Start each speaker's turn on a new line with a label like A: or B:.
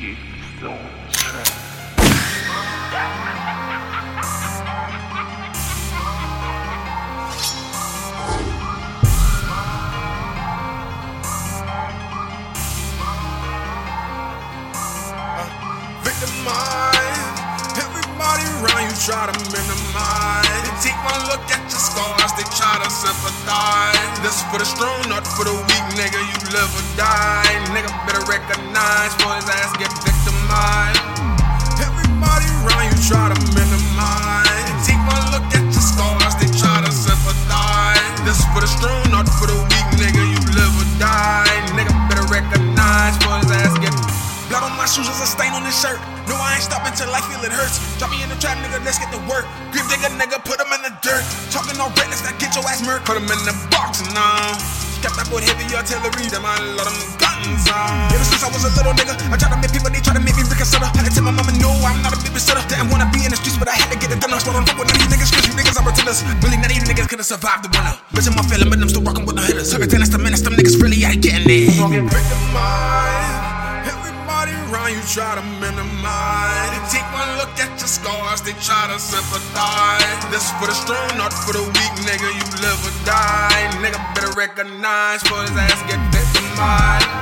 A: Everybody around you try to minimize. They take one look at your scars, they try to sympathize. This for the strong, not for the weak, nigga. You live or die. Nigga better recognize, for his ass get shoes is a stain on this shirt. No, I ain't stopping till I feel it hurts. Drop me in the trap, nigga, let's get to work. Grip digger, nigga, put him in the dirt. Talking all reckless, that get your ass murked. Put him in the box now. Got that boy heavy artillery, them I lot them guns on. Ever since I was a little nigga, I tried to make people, they try to make me reconsider. Had to tell my mama, no, I'm not a babysitter. Didn't wanna be in the streets, but I had to get it done. I on fuck with none of these niggas, cause you niggas are pretenders. Really, none of you niggas could've survived the winter. Bitch, I'm feeling, but I'm still rocking with the hitters. Time that's the menace, them niggas really out getting it. Don't get victimized. You try to minimize. They take one look at your scars, they try to sympathize. This for the strong, not for the weak, nigga. You live or die. Nigga better recognize for his ass get victimized.